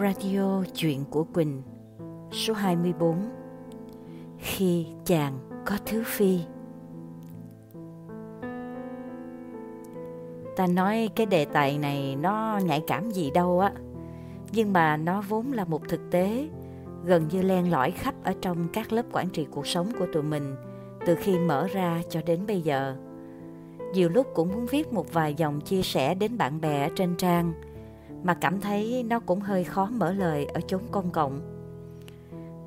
Radio Chuyện của Quỳnh, Số 24 Khi chàng có thứ phi. Ta nói cái đề tài này nó nhạy cảm gì đâu á, Nhưng mà nó vốn là một thực tế, Gần như len lỏi khắp ở trong các lớp quản trị cuộc sống của tụi mình, Từ khi mở ra cho đến bây giờ. Nhiều lúc cũng muốn viết một vài dòng chia sẻ đến bạn bè trên trang mà cảm thấy nó cũng hơi khó mở lời ở chốn công cộng.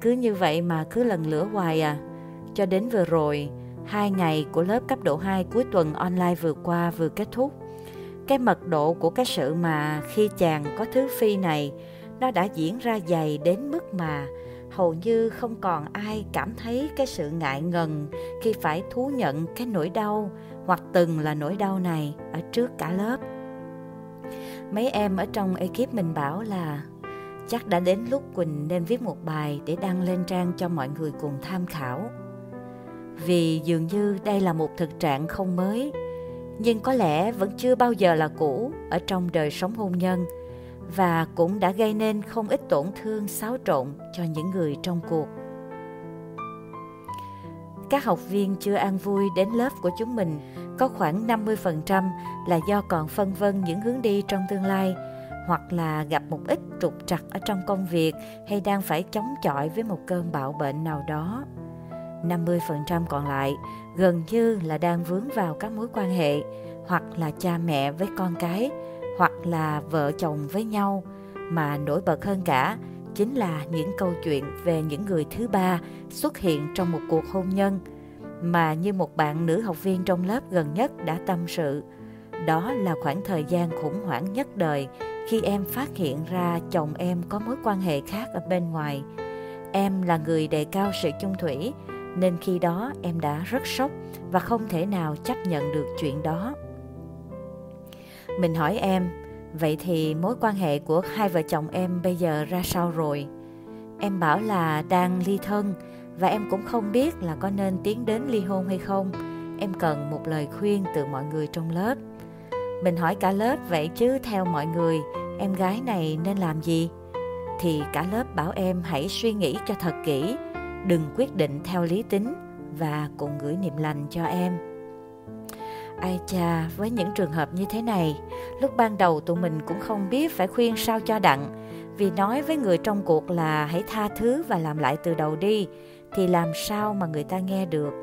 Cứ như vậy mà cứ lần lửa hoài à, cho đến vừa rồi, hai ngày của lớp cấp độ 2 cuối tuần online vừa qua vừa kết thúc. Cái mật độ của cái sự mà khi chàng có thứ phi này, nó đã diễn ra dày đến mức mà hầu như không còn ai cảm thấy cái sự ngại ngần khi phải thú nhận cái nỗi đau hoặc từng là nỗi đau này ở trước cả lớp mấy em ở trong ekip mình bảo là chắc đã đến lúc Quỳnh nên viết một bài để đăng lên trang cho mọi người cùng tham khảo. Vì dường như đây là một thực trạng không mới, nhưng có lẽ vẫn chưa bao giờ là cũ ở trong đời sống hôn nhân và cũng đã gây nên không ít tổn thương xáo trộn cho những người trong cuộc. Các học viên chưa an vui đến lớp của chúng mình có khoảng 50% là do còn phân vân những hướng đi trong tương lai, hoặc là gặp một ít trục trặc ở trong công việc hay đang phải chống chọi với một cơn bạo bệnh nào đó. 50% còn lại gần như là đang vướng vào các mối quan hệ, hoặc là cha mẹ với con cái, hoặc là vợ chồng với nhau mà nổi bật hơn cả chính là những câu chuyện về những người thứ ba xuất hiện trong một cuộc hôn nhân mà như một bạn nữ học viên trong lớp gần nhất đã tâm sự. Đó là khoảng thời gian khủng hoảng nhất đời khi em phát hiện ra chồng em có mối quan hệ khác ở bên ngoài. Em là người đề cao sự chung thủy, nên khi đó em đã rất sốc và không thể nào chấp nhận được chuyện đó. Mình hỏi em, vậy thì mối quan hệ của hai vợ chồng em bây giờ ra sao rồi? Em bảo là đang ly thân, và em cũng không biết là có nên tiến đến ly hôn hay không. Em cần một lời khuyên từ mọi người trong lớp. Mình hỏi cả lớp vậy chứ theo mọi người, em gái này nên làm gì? Thì cả lớp bảo em hãy suy nghĩ cho thật kỹ, đừng quyết định theo lý tính và cùng gửi niềm lành cho em. Ai cha, với những trường hợp như thế này, lúc ban đầu tụi mình cũng không biết phải khuyên sao cho đặng, vì nói với người trong cuộc là hãy tha thứ và làm lại từ đầu đi, thì làm sao mà người ta nghe được?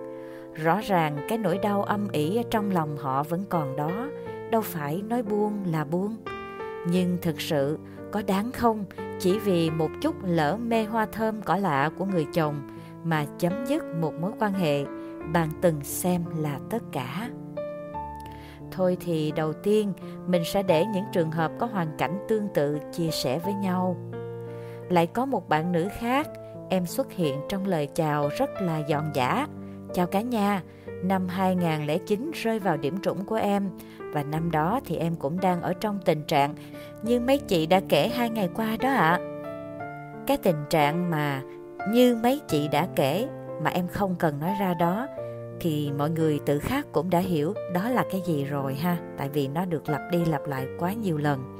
Rõ ràng cái nỗi đau âm ỉ trong lòng họ vẫn còn đó, đâu phải nói buông là buông. Nhưng thực sự, có đáng không? Chỉ vì một chút lỡ mê hoa thơm cỏ lạ của người chồng mà chấm dứt một mối quan hệ, bạn từng xem là tất cả. Thôi thì đầu tiên, mình sẽ để những trường hợp có hoàn cảnh tương tự chia sẻ với nhau. Lại có một bạn nữ khác em xuất hiện trong lời chào rất là giòn giả. Chào cả nhà, năm 2009 rơi vào điểm trũng của em và năm đó thì em cũng đang ở trong tình trạng như mấy chị đã kể hai ngày qua đó ạ. À. Cái tình trạng mà như mấy chị đã kể mà em không cần nói ra đó thì mọi người tự khắc cũng đã hiểu đó là cái gì rồi ha tại vì nó được lặp đi lặp lại quá nhiều lần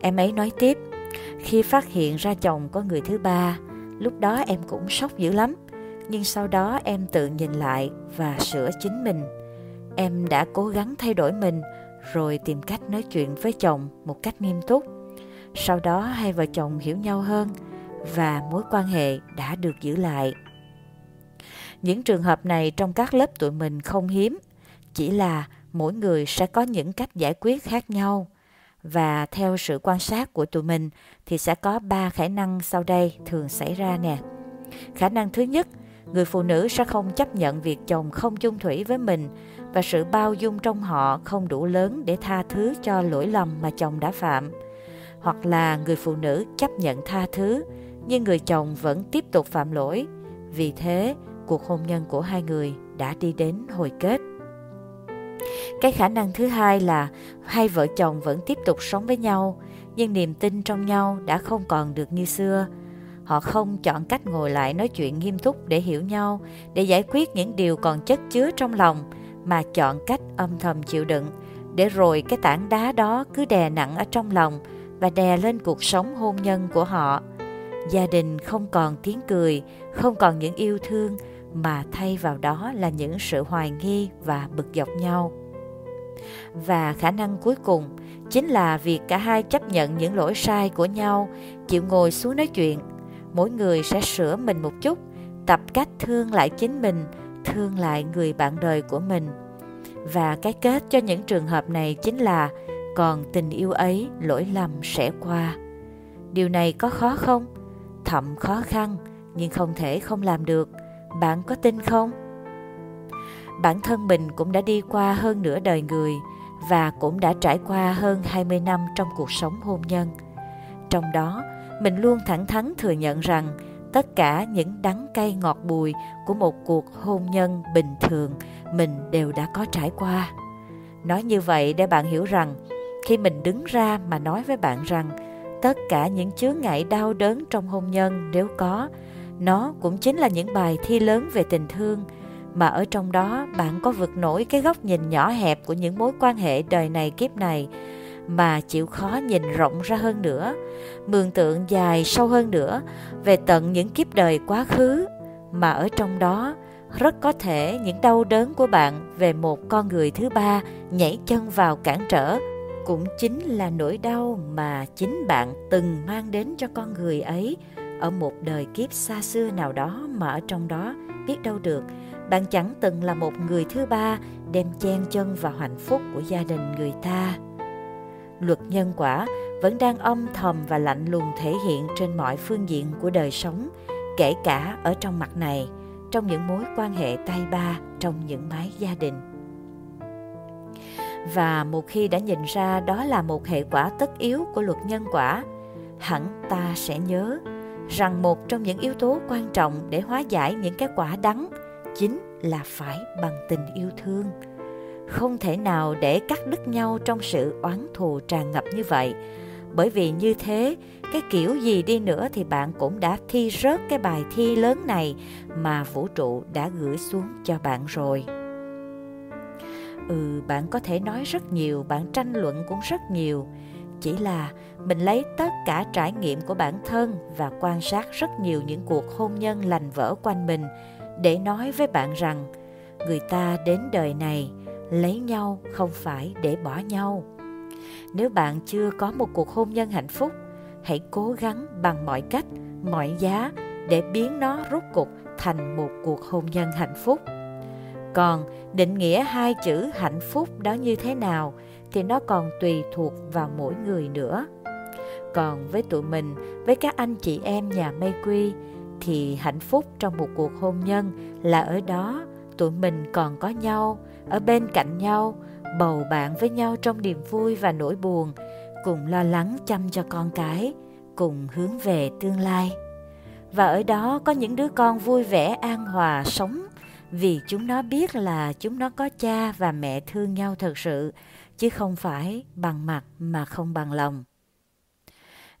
em ấy nói tiếp khi phát hiện ra chồng có người thứ ba Lúc đó em cũng sốc dữ lắm, nhưng sau đó em tự nhìn lại và sửa chính mình. Em đã cố gắng thay đổi mình rồi tìm cách nói chuyện với chồng một cách nghiêm túc. Sau đó hai vợ chồng hiểu nhau hơn và mối quan hệ đã được giữ lại. Những trường hợp này trong các lớp tụi mình không hiếm, chỉ là mỗi người sẽ có những cách giải quyết khác nhau và theo sự quan sát của tụi mình thì sẽ có ba khả năng sau đây thường xảy ra nè. Khả năng thứ nhất, người phụ nữ sẽ không chấp nhận việc chồng không chung thủy với mình và sự bao dung trong họ không đủ lớn để tha thứ cho lỗi lầm mà chồng đã phạm. Hoặc là người phụ nữ chấp nhận tha thứ nhưng người chồng vẫn tiếp tục phạm lỗi. Vì thế, cuộc hôn nhân của hai người đã đi đến hồi kết. Cái khả năng thứ hai là hai vợ chồng vẫn tiếp tục sống với nhau, nhưng niềm tin trong nhau đã không còn được như xưa. Họ không chọn cách ngồi lại nói chuyện nghiêm túc để hiểu nhau, để giải quyết những điều còn chất chứa trong lòng, mà chọn cách âm thầm chịu đựng, để rồi cái tảng đá đó cứ đè nặng ở trong lòng, và đè lên cuộc sống hôn nhân của họ gia đình không còn tiếng cười không còn những yêu thương mà thay vào đó là những sự hoài nghi và bực dọc nhau và khả năng cuối cùng chính là việc cả hai chấp nhận những lỗi sai của nhau, chịu ngồi xuống nói chuyện. Mỗi người sẽ sửa mình một chút, tập cách thương lại chính mình, thương lại người bạn đời của mình. Và cái kết cho những trường hợp này chính là còn tình yêu ấy, lỗi lầm sẽ qua. Điều này có khó không? Thậm khó khăn, nhưng không thể không làm được. Bạn có tin không? Bản thân mình cũng đã đi qua hơn nửa đời người và cũng đã trải qua hơn 20 năm trong cuộc sống hôn nhân. Trong đó, mình luôn thẳng thắn thừa nhận rằng tất cả những đắng cay ngọt bùi của một cuộc hôn nhân bình thường mình đều đã có trải qua. Nói như vậy để bạn hiểu rằng khi mình đứng ra mà nói với bạn rằng tất cả những chướng ngại đau đớn trong hôn nhân nếu có nó cũng chính là những bài thi lớn về tình thương mà ở trong đó, bạn có vượt nổi cái góc nhìn nhỏ hẹp của những mối quan hệ đời này kiếp này, mà chịu khó nhìn rộng ra hơn nữa, mường tượng dài sâu hơn nữa về tận những kiếp đời quá khứ. Mà ở trong đó, rất có thể những đau đớn của bạn về một con người thứ ba nhảy chân vào cản trở cũng chính là nỗi đau mà chính bạn từng mang đến cho con người ấy ở một đời kiếp xa xưa nào đó mà ở trong đó biết đâu được bạn chẳng từng là một người thứ ba đem chen chân vào hạnh phúc của gia đình người ta. Luật nhân quả vẫn đang âm thầm và lạnh lùng thể hiện trên mọi phương diện của đời sống, kể cả ở trong mặt này, trong những mối quan hệ tay ba, trong những mái gia đình. Và một khi đã nhìn ra đó là một hệ quả tất yếu của luật nhân quả, hẳn ta sẽ nhớ rằng một trong những yếu tố quan trọng để hóa giải những cái quả đắng chính là phải bằng tình yêu thương. Không thể nào để cắt đứt nhau trong sự oán thù tràn ngập như vậy. Bởi vì như thế, cái kiểu gì đi nữa thì bạn cũng đã thi rớt cái bài thi lớn này mà vũ trụ đã gửi xuống cho bạn rồi. Ừ bạn có thể nói rất nhiều, bạn tranh luận cũng rất nhiều. Chỉ là mình lấy tất cả trải nghiệm của bản thân và quan sát rất nhiều những cuộc hôn nhân lành vỡ quanh mình để nói với bạn rằng, người ta đến đời này lấy nhau không phải để bỏ nhau. Nếu bạn chưa có một cuộc hôn nhân hạnh phúc, hãy cố gắng bằng mọi cách, mọi giá để biến nó rút cục thành một cuộc hôn nhân hạnh phúc. Còn định nghĩa hai chữ hạnh phúc đó như thế nào thì nó còn tùy thuộc vào mỗi người nữa. Còn với tụi mình, với các anh chị em nhà mây quy thì hạnh phúc trong một cuộc hôn nhân là ở đó, tụi mình còn có nhau, ở bên cạnh nhau, bầu bạn với nhau trong niềm vui và nỗi buồn, cùng lo lắng chăm cho con cái, cùng hướng về tương lai. Và ở đó có những đứa con vui vẻ, an hòa sống vì chúng nó biết là chúng nó có cha và mẹ thương nhau thật sự, chứ không phải bằng mặt mà không bằng lòng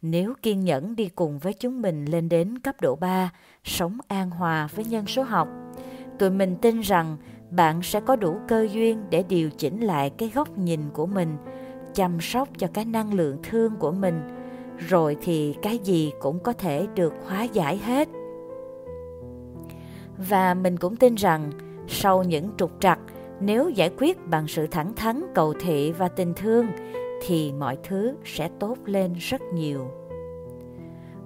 nếu kiên nhẫn đi cùng với chúng mình lên đến cấp độ 3, sống an hòa với nhân số học, tụi mình tin rằng bạn sẽ có đủ cơ duyên để điều chỉnh lại cái góc nhìn của mình, chăm sóc cho cái năng lượng thương của mình, rồi thì cái gì cũng có thể được hóa giải hết. Và mình cũng tin rằng sau những trục trặc, nếu giải quyết bằng sự thẳng thắn, cầu thị và tình thương thì mọi thứ sẽ tốt lên rất nhiều.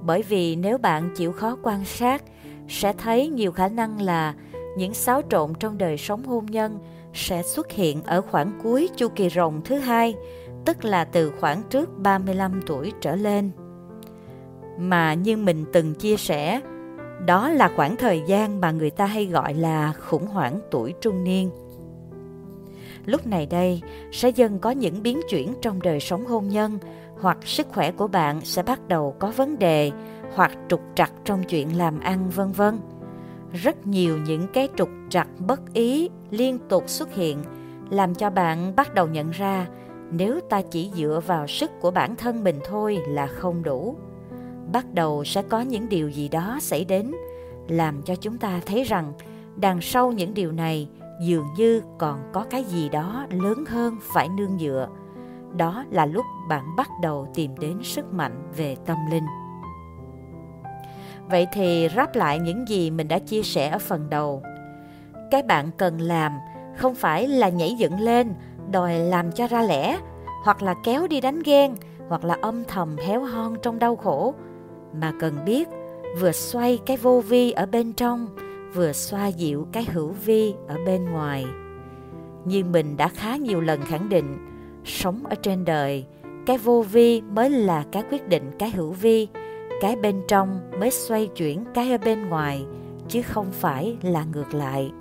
Bởi vì nếu bạn chịu khó quan sát, sẽ thấy nhiều khả năng là những xáo trộn trong đời sống hôn nhân sẽ xuất hiện ở khoảng cuối chu kỳ rồng thứ hai, tức là từ khoảng trước 35 tuổi trở lên. Mà như mình từng chia sẻ, đó là khoảng thời gian mà người ta hay gọi là khủng hoảng tuổi trung niên. Lúc này đây, sẽ dần có những biến chuyển trong đời sống hôn nhân, hoặc sức khỏe của bạn sẽ bắt đầu có vấn đề, hoặc trục trặc trong chuyện làm ăn, vân vân. Rất nhiều những cái trục trặc bất ý liên tục xuất hiện, làm cho bạn bắt đầu nhận ra nếu ta chỉ dựa vào sức của bản thân mình thôi là không đủ. Bắt đầu sẽ có những điều gì đó xảy đến, làm cho chúng ta thấy rằng đằng sau những điều này dường như còn có cái gì đó lớn hơn phải nương dựa đó là lúc bạn bắt đầu tìm đến sức mạnh về tâm linh. Vậy thì ráp lại những gì mình đã chia sẻ ở phần đầu. Cái bạn cần làm không phải là nhảy dựng lên, đòi làm cho ra lẽ, hoặc là kéo đi đánh ghen, hoặc là âm thầm héo hon trong đau khổ, mà cần biết vừa xoay cái vô vi ở bên trong vừa xoa dịu cái hữu vi ở bên ngoài. Như mình đã khá nhiều lần khẳng định, sống ở trên đời, cái vô vi mới là cái quyết định cái hữu vi, cái bên trong mới xoay chuyển cái ở bên ngoài, chứ không phải là ngược lại.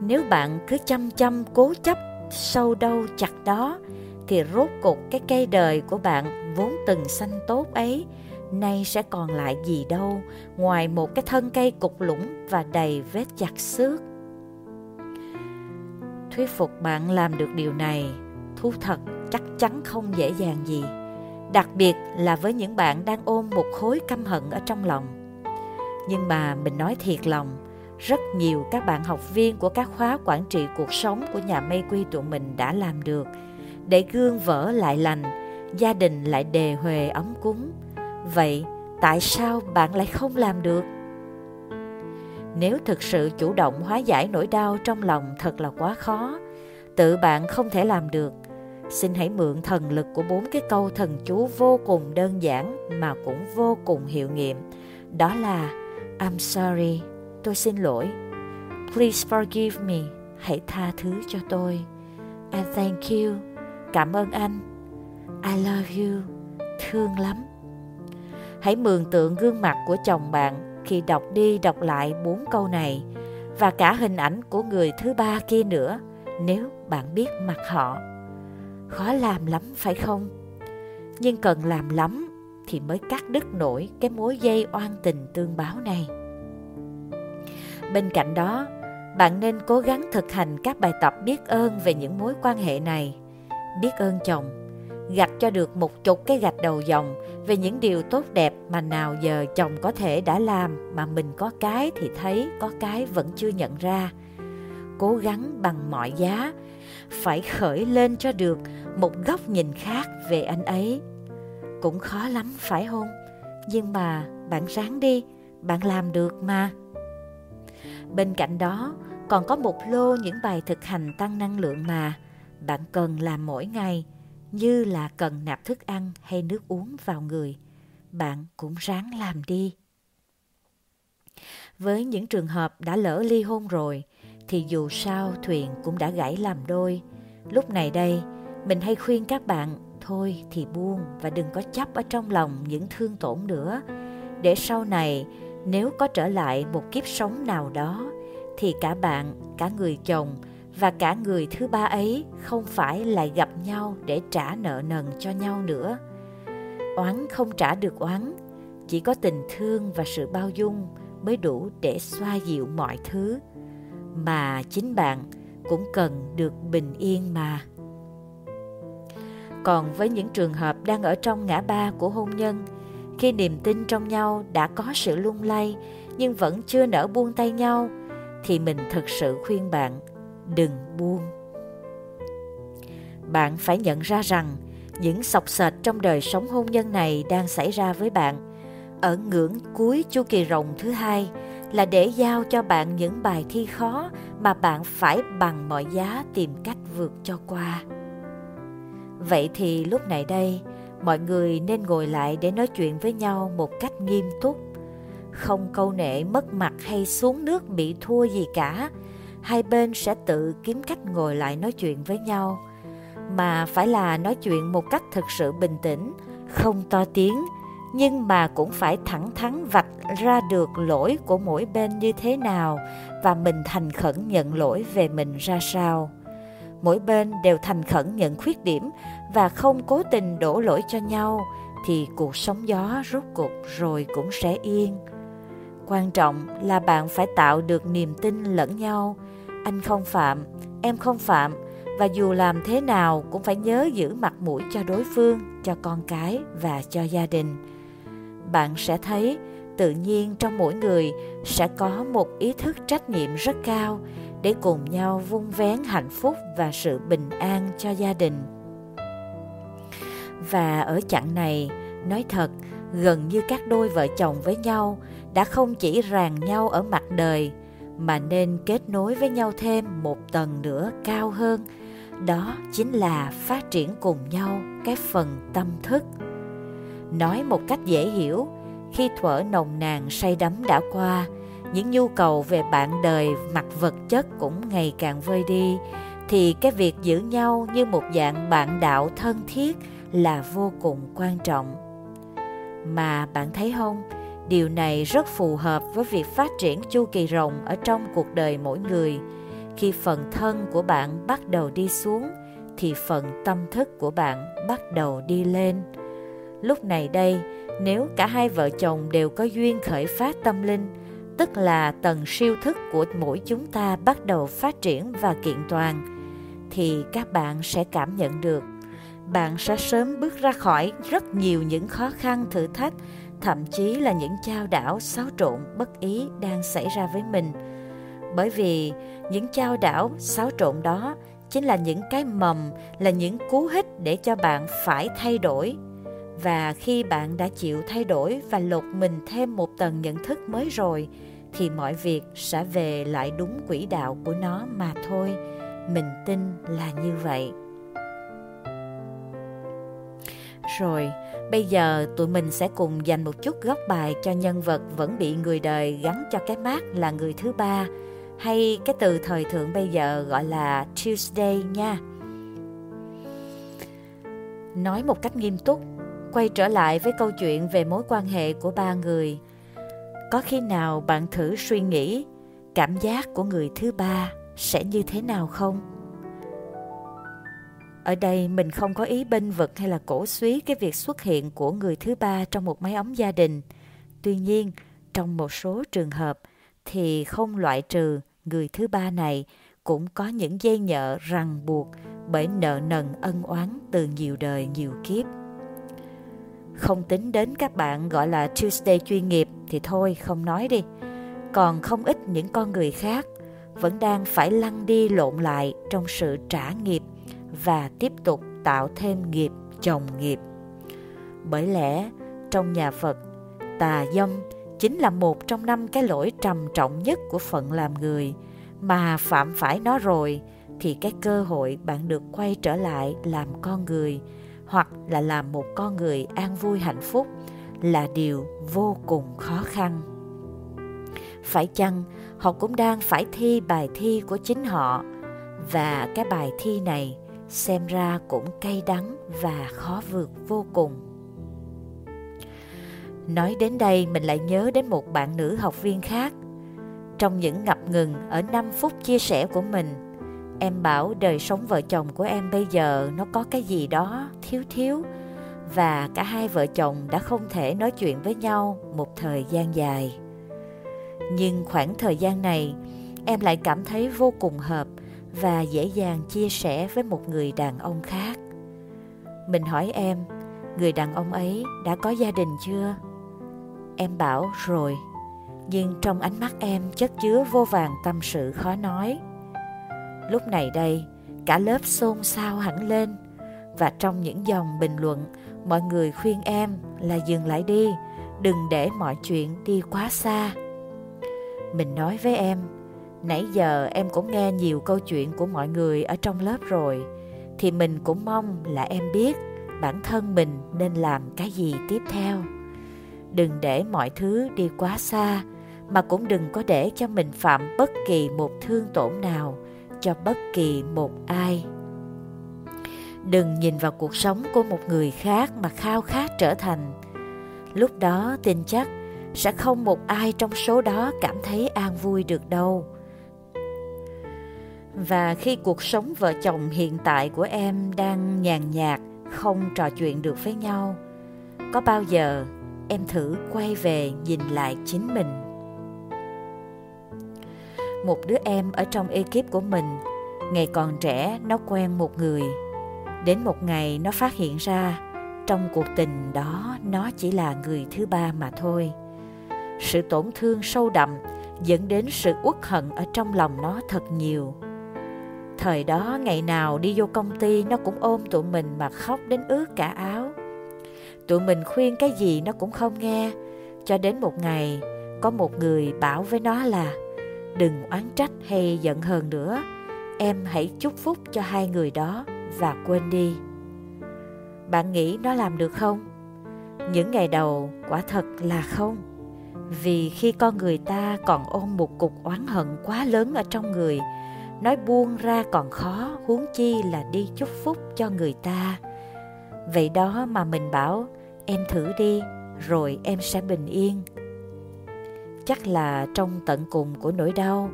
Nếu bạn cứ chăm chăm cố chấp sâu đâu chặt đó, thì rốt cục cái cây đời của bạn vốn từng xanh tốt ấy nay sẽ còn lại gì đâu, ngoài một cái thân cây cục lũng và đầy vết chặt xước. Thuyết phục bạn làm được điều này, thú thật, chắc chắn không dễ dàng gì, đặc biệt là với những bạn đang ôm một khối căm hận ở trong lòng. Nhưng mà mình nói thiệt lòng, rất nhiều các bạn học viên của các khóa quản trị cuộc sống của nhà mây quy tụi mình đã làm được. Để gương vỡ lại lành, gia đình lại đề huề ấm cúng vậy tại sao bạn lại không làm được? Nếu thực sự chủ động hóa giải nỗi đau trong lòng thật là quá khó, tự bạn không thể làm được, xin hãy mượn thần lực của bốn cái câu thần chú vô cùng đơn giản mà cũng vô cùng hiệu nghiệm. Đó là, I'm sorry, tôi xin lỗi. Please forgive me, hãy tha thứ cho tôi. And thank you, cảm ơn anh. I love you, thương lắm hãy mường tượng gương mặt của chồng bạn khi đọc đi đọc lại bốn câu này và cả hình ảnh của người thứ ba kia nữa, nếu bạn biết mặt họ. Khó làm lắm, phải không? Nhưng cần làm lắm thì mới cắt đứt nổi cái mối dây oan tình tương báo này. Bên cạnh đó, bạn nên cố gắng thực hành các bài tập biết ơn về những mối quan hệ này. Biết ơn chồng gạch cho được một chục cái gạch đầu dòng về những điều tốt đẹp mà nào giờ chồng có thể đã làm mà mình có cái thì thấy, có cái vẫn chưa nhận ra. Cố gắng bằng mọi giá, phải khởi lên cho được một góc nhìn khác về anh ấy. Cũng khó lắm, phải không? Nhưng mà bạn ráng đi, bạn làm được mà. Bên cạnh đó, còn có một lô những bài thực hành tăng năng lượng mà bạn cần làm mỗi ngày như là cần nạp thức ăn hay nước uống vào người, bạn cũng ráng làm đi. Với những trường hợp đã lỡ ly hôn rồi, thì dù sao thuyền cũng đã gãy làm đôi. Lúc này đây, mình hay khuyên các bạn, thôi thì buông và đừng có chấp ở trong lòng những thương tổn nữa. Để sau này, nếu có trở lại một kiếp sống nào đó, thì cả bạn, cả người chồng và cả người thứ ba ấy không phải lại gặp nhau để trả nợ nần cho nhau nữa. Oán không trả được oán, chỉ có tình thương và sự bao dung mới đủ để xoa dịu mọi thứ. Mà chính bạn cũng cần được bình yên mà. Còn với những trường hợp đang ở trong ngã ba của hôn nhân, khi niềm tin trong nhau đã có sự lung lay nhưng vẫn chưa nỡ buông tay nhau, thì mình thực sự khuyên bạn đừng buông. Bạn phải nhận ra rằng những sọc sệt trong đời sống hôn nhân này đang xảy ra với bạn. Ở ngưỡng cuối chu kỳ rồng thứ hai là để giao cho bạn những bài thi khó mà bạn phải bằng mọi giá tìm cách vượt cho qua. Vậy thì lúc này đây, mọi người nên ngồi lại để nói chuyện với nhau một cách nghiêm túc. Không câu nệ, mất mặt hay xuống nước bị thua gì cả hai bên sẽ tự kiếm cách ngồi lại nói chuyện với nhau. Mà phải là nói chuyện một cách thực sự bình tĩnh, không to tiếng, nhưng mà cũng phải thẳng thắn vạch ra được lỗi của mỗi bên như thế nào và mình thành khẩn nhận lỗi về mình ra sao. Mỗi bên đều thành khẩn nhận khuyết điểm và không cố tình đổ lỗi cho nhau thì cuộc sống gió rốt cuộc rồi cũng sẽ yên. Quan trọng là bạn phải tạo được niềm tin lẫn nhau anh không phạm, em không phạm, và dù làm thế nào cũng phải nhớ giữ mặt mũi cho đối phương, cho con cái và cho gia đình. Bạn sẽ thấy, tự nhiên trong mỗi người sẽ có một ý thức trách nhiệm rất cao để cùng nhau vun vén hạnh phúc và sự bình an cho gia đình. Và ở chặng này, nói thật, gần như các đôi vợ chồng với nhau đã không chỉ ràng nhau ở mặt đời mà nên kết nối với nhau thêm một tầng nữa cao hơn. Đó chính là phát triển cùng nhau cái phần tâm thức. Nói một cách dễ hiểu, khi thuở nồng nàn say đắm đã qua, những nhu cầu về bạn đời mặt vật chất cũng ngày càng vơi đi, thì cái việc giữ nhau như một dạng bạn đạo thân thiết là vô cùng quan trọng. Mà bạn thấy không? Điều này rất phù hợp với việc phát triển chu kỳ rộng ở trong cuộc đời mỗi người. Khi phần thân của bạn bắt đầu đi xuống, thì phần tâm thức của bạn bắt đầu đi lên. Lúc này đây, nếu cả hai vợ chồng đều có duyên khởi phát tâm linh, tức là tầng siêu thức của mỗi chúng ta bắt đầu phát triển và kiện toàn, thì các bạn sẽ cảm nhận được. Bạn sẽ sớm bước ra khỏi rất nhiều những khó khăn thử thách thậm chí là những chao đảo xáo trộn bất ý đang xảy ra với mình. Bởi vì những chao đảo xáo trộn đó chính là những cái mầm, là những cú hích để cho bạn phải thay đổi. Và khi bạn đã chịu thay đổi và lột mình thêm một tầng nhận thức mới rồi, thì mọi việc sẽ về lại đúng quỹ đạo của nó mà thôi. Mình tin là như vậy rồi bây giờ tụi mình sẽ cùng dành một chút góc bài cho nhân vật vẫn bị người đời gắn cho cái mát là người thứ ba hay cái từ thời thượng bây giờ gọi là Tuesday nha. Nói một cách nghiêm túc, quay trở lại với câu chuyện về mối quan hệ của ba người. Có khi nào bạn thử suy nghĩ cảm giác của người thứ ba sẽ như thế nào không? Ở đây mình không có ý bênh vực hay là cổ suý cái việc xuất hiện của người thứ ba trong một mái ấm gia đình. Tuy nhiên, trong một số trường hợp thì không loại trừ người thứ ba này cũng có những dây nhợ ràng buộc bởi nợ nần ân oán từ nhiều đời nhiều kiếp. Không tính đến các bạn gọi là Tuesday chuyên nghiệp thì thôi không nói đi. Còn không ít những con người khác vẫn đang phải lăn đi lộn lại trong sự trả nghiệp và tiếp tục tạo thêm nghiệp chồng nghiệp. Bởi lẽ trong nhà Phật, tà dâm chính là một trong năm cái lỗi trầm trọng nhất của phận làm người. Mà phạm phải nó rồi thì cái cơ hội bạn được quay trở lại làm con người hoặc là làm một con người an vui hạnh phúc là điều vô cùng khó khăn. Phải chăng họ cũng đang phải thi bài thi của chính họ? Và cái bài thi này xem ra cũng cay đắng và khó vượt vô cùng. Nói đến đây, mình lại nhớ đến một bạn nữ học viên khác. Trong những ngập ngừng ở 5 phút chia sẻ của mình, em bảo đời sống vợ chồng của em bây giờ nó có cái gì đó thiếu thiếu và cả hai vợ chồng đã không thể nói chuyện với nhau một thời gian dài. Nhưng khoảng thời gian này, em lại cảm thấy vô cùng hợp và dễ dàng chia sẻ với một người đàn ông khác. Mình hỏi em, người đàn ông ấy đã có gia đình chưa? Em bảo, rồi. Nhưng trong ánh mắt em chất chứa vô vàng tâm sự khó nói. Lúc này đây, cả lớp xôn xao hẳn lên. Và trong những dòng bình luận, mọi người khuyên em là dừng lại đi, đừng để mọi chuyện đi quá xa. Mình nói với em nãy giờ em cũng nghe nhiều câu chuyện của mọi người ở trong lớp rồi. Thì mình cũng mong là em biết bản thân mình nên làm cái gì tiếp theo. Đừng để mọi thứ đi quá xa, mà cũng đừng có để cho mình phạm bất kỳ một thương tổn nào cho bất kỳ một ai. Đừng nhìn vào cuộc sống của một người khác mà khao khát trở thành. Lúc đó tin chắc sẽ không một ai trong số đó cảm thấy an vui được đâu và khi cuộc sống vợ chồng hiện tại của em đang nhàn nhạt, không trò chuyện được với nhau, có bao giờ em thử quay về nhìn lại chính mình? Một đứa em ở trong ekip của mình, ngày còn trẻ nó quen một người. Đến một ngày nó phát hiện ra, trong cuộc tình đó nó chỉ là người thứ ba mà thôi. Sự tổn thương sâu đậm dẫn đến sự uất hận ở trong lòng nó thật nhiều thời đó, ngày nào đi vô công ty, nó cũng ôm tụi mình mà khóc đến ướt cả áo. Tụi mình khuyên cái gì nó cũng không nghe. Cho đến một ngày, có một người bảo với nó là, đừng oán trách hay giận hờn nữa. Em hãy chúc phúc cho hai người đó và quên đi. Bạn nghĩ nó làm được không? Những ngày đầu, quả thật là không. Vì khi con người ta còn ôm một cục oán hận quá lớn ở trong người nói buông ra còn khó, huống chi là đi chúc phúc cho người ta. Vậy đó mà mình bảo, em thử đi, rồi em sẽ bình yên. Chắc là trong tận cùng của nỗi đau,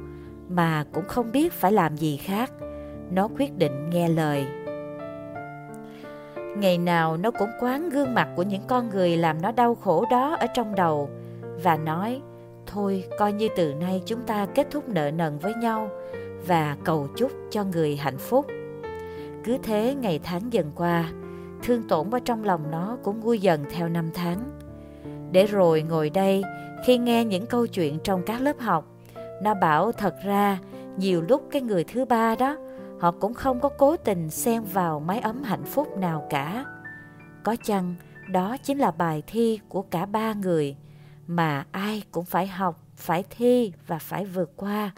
mà cũng không biết phải làm gì khác. Nó quyết định nghe lời. Ngày nào nó cũng quán gương mặt của những con người làm nó đau khổ đó ở trong đầu và nói thôi, coi như từ nay chúng ta kết thúc nợ nần với nhau và cầu chúc cho người hạnh phúc. Cứ thế ngày tháng dần qua, thương tổn ở trong lòng nó cũng nguôi dần theo năm tháng. Để rồi ngồi đây, khi nghe những câu chuyện trong các lớp học, nó bảo thật ra, nhiều lúc cái người thứ ba đó, họ cũng không có cố tình xen vào mái ấm hạnh phúc nào cả. Có chăng đó chính là bài thi của cả ba người? Mà ai cũng phải học, phải thi và phải vượt qua.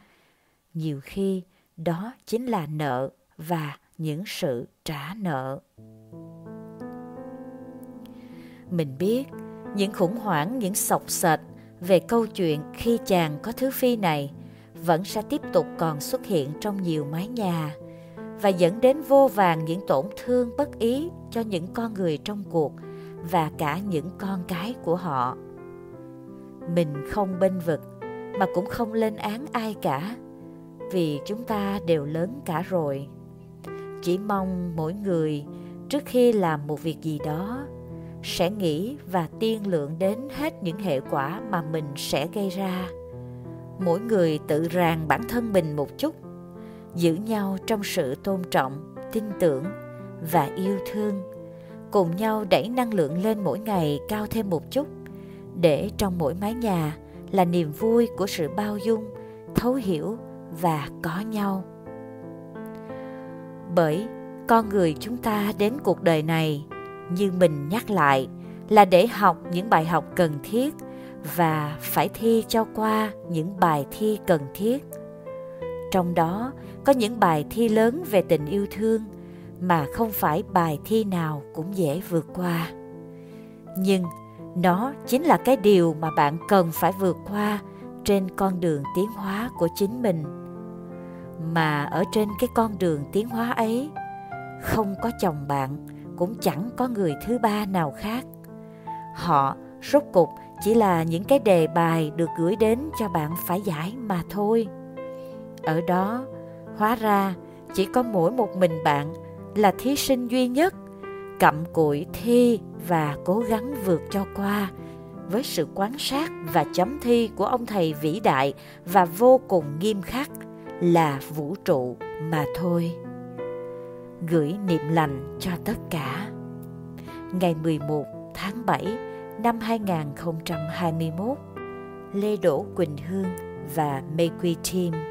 Nhiều khi đó chính là nợ và những sự trả nợ. Mình biết những khủng hoảng, những sọc sệt về câu chuyện khi chàng có thứ phi này vẫn sẽ tiếp tục còn xuất hiện trong nhiều mái nhà và dẫn đến vô vàng những tổn thương bất ý cho những con người trong cuộc và cả những con cái của họ mình không bênh vực, mà cũng không lên án ai cả, vì chúng ta đều lớn cả rồi. Chỉ mong mỗi người, trước khi làm một việc gì đó, sẽ nghĩ và tiên lượng đến hết những hệ quả mà mình sẽ gây ra. Mỗi người tự ràng bản thân mình một chút, giữ nhau trong sự tôn trọng, tin tưởng và yêu thương, cùng nhau đẩy năng lượng lên mỗi ngày cao thêm một chút để trong mỗi mái nhà là niềm vui của sự bao dung, thấu hiểu và có nhau. Bởi con người chúng ta đến cuộc đời này, như mình nhắc lại, là để học những bài học cần thiết và phải thi cho qua những bài thi cần thiết. Trong đó có những bài thi lớn về tình yêu thương mà không phải bài thi nào cũng dễ vượt qua. Nhưng nó chính là cái điều mà bạn cần phải vượt qua trên con đường tiến hóa của chính mình. Mà ở trên cái con đường tiến hóa ấy, không có chồng bạn, cũng chẳng có người thứ ba nào khác. Họ rốt cục chỉ là những cái đề bài được gửi đến cho bạn phải giải mà thôi. Ở đó, hóa ra chỉ có mỗi một mình bạn là thí sinh duy nhất, cặm cụi thi và cố gắng vượt cho qua với sự quan sát và chấm thi của ông thầy vĩ đại và vô cùng nghiêm khắc là vũ trụ mà thôi. Gửi niệm lành cho tất cả. Ngày 11 tháng 7 năm 2021, Lê Đỗ Quỳnh Hương và Mê Quy Team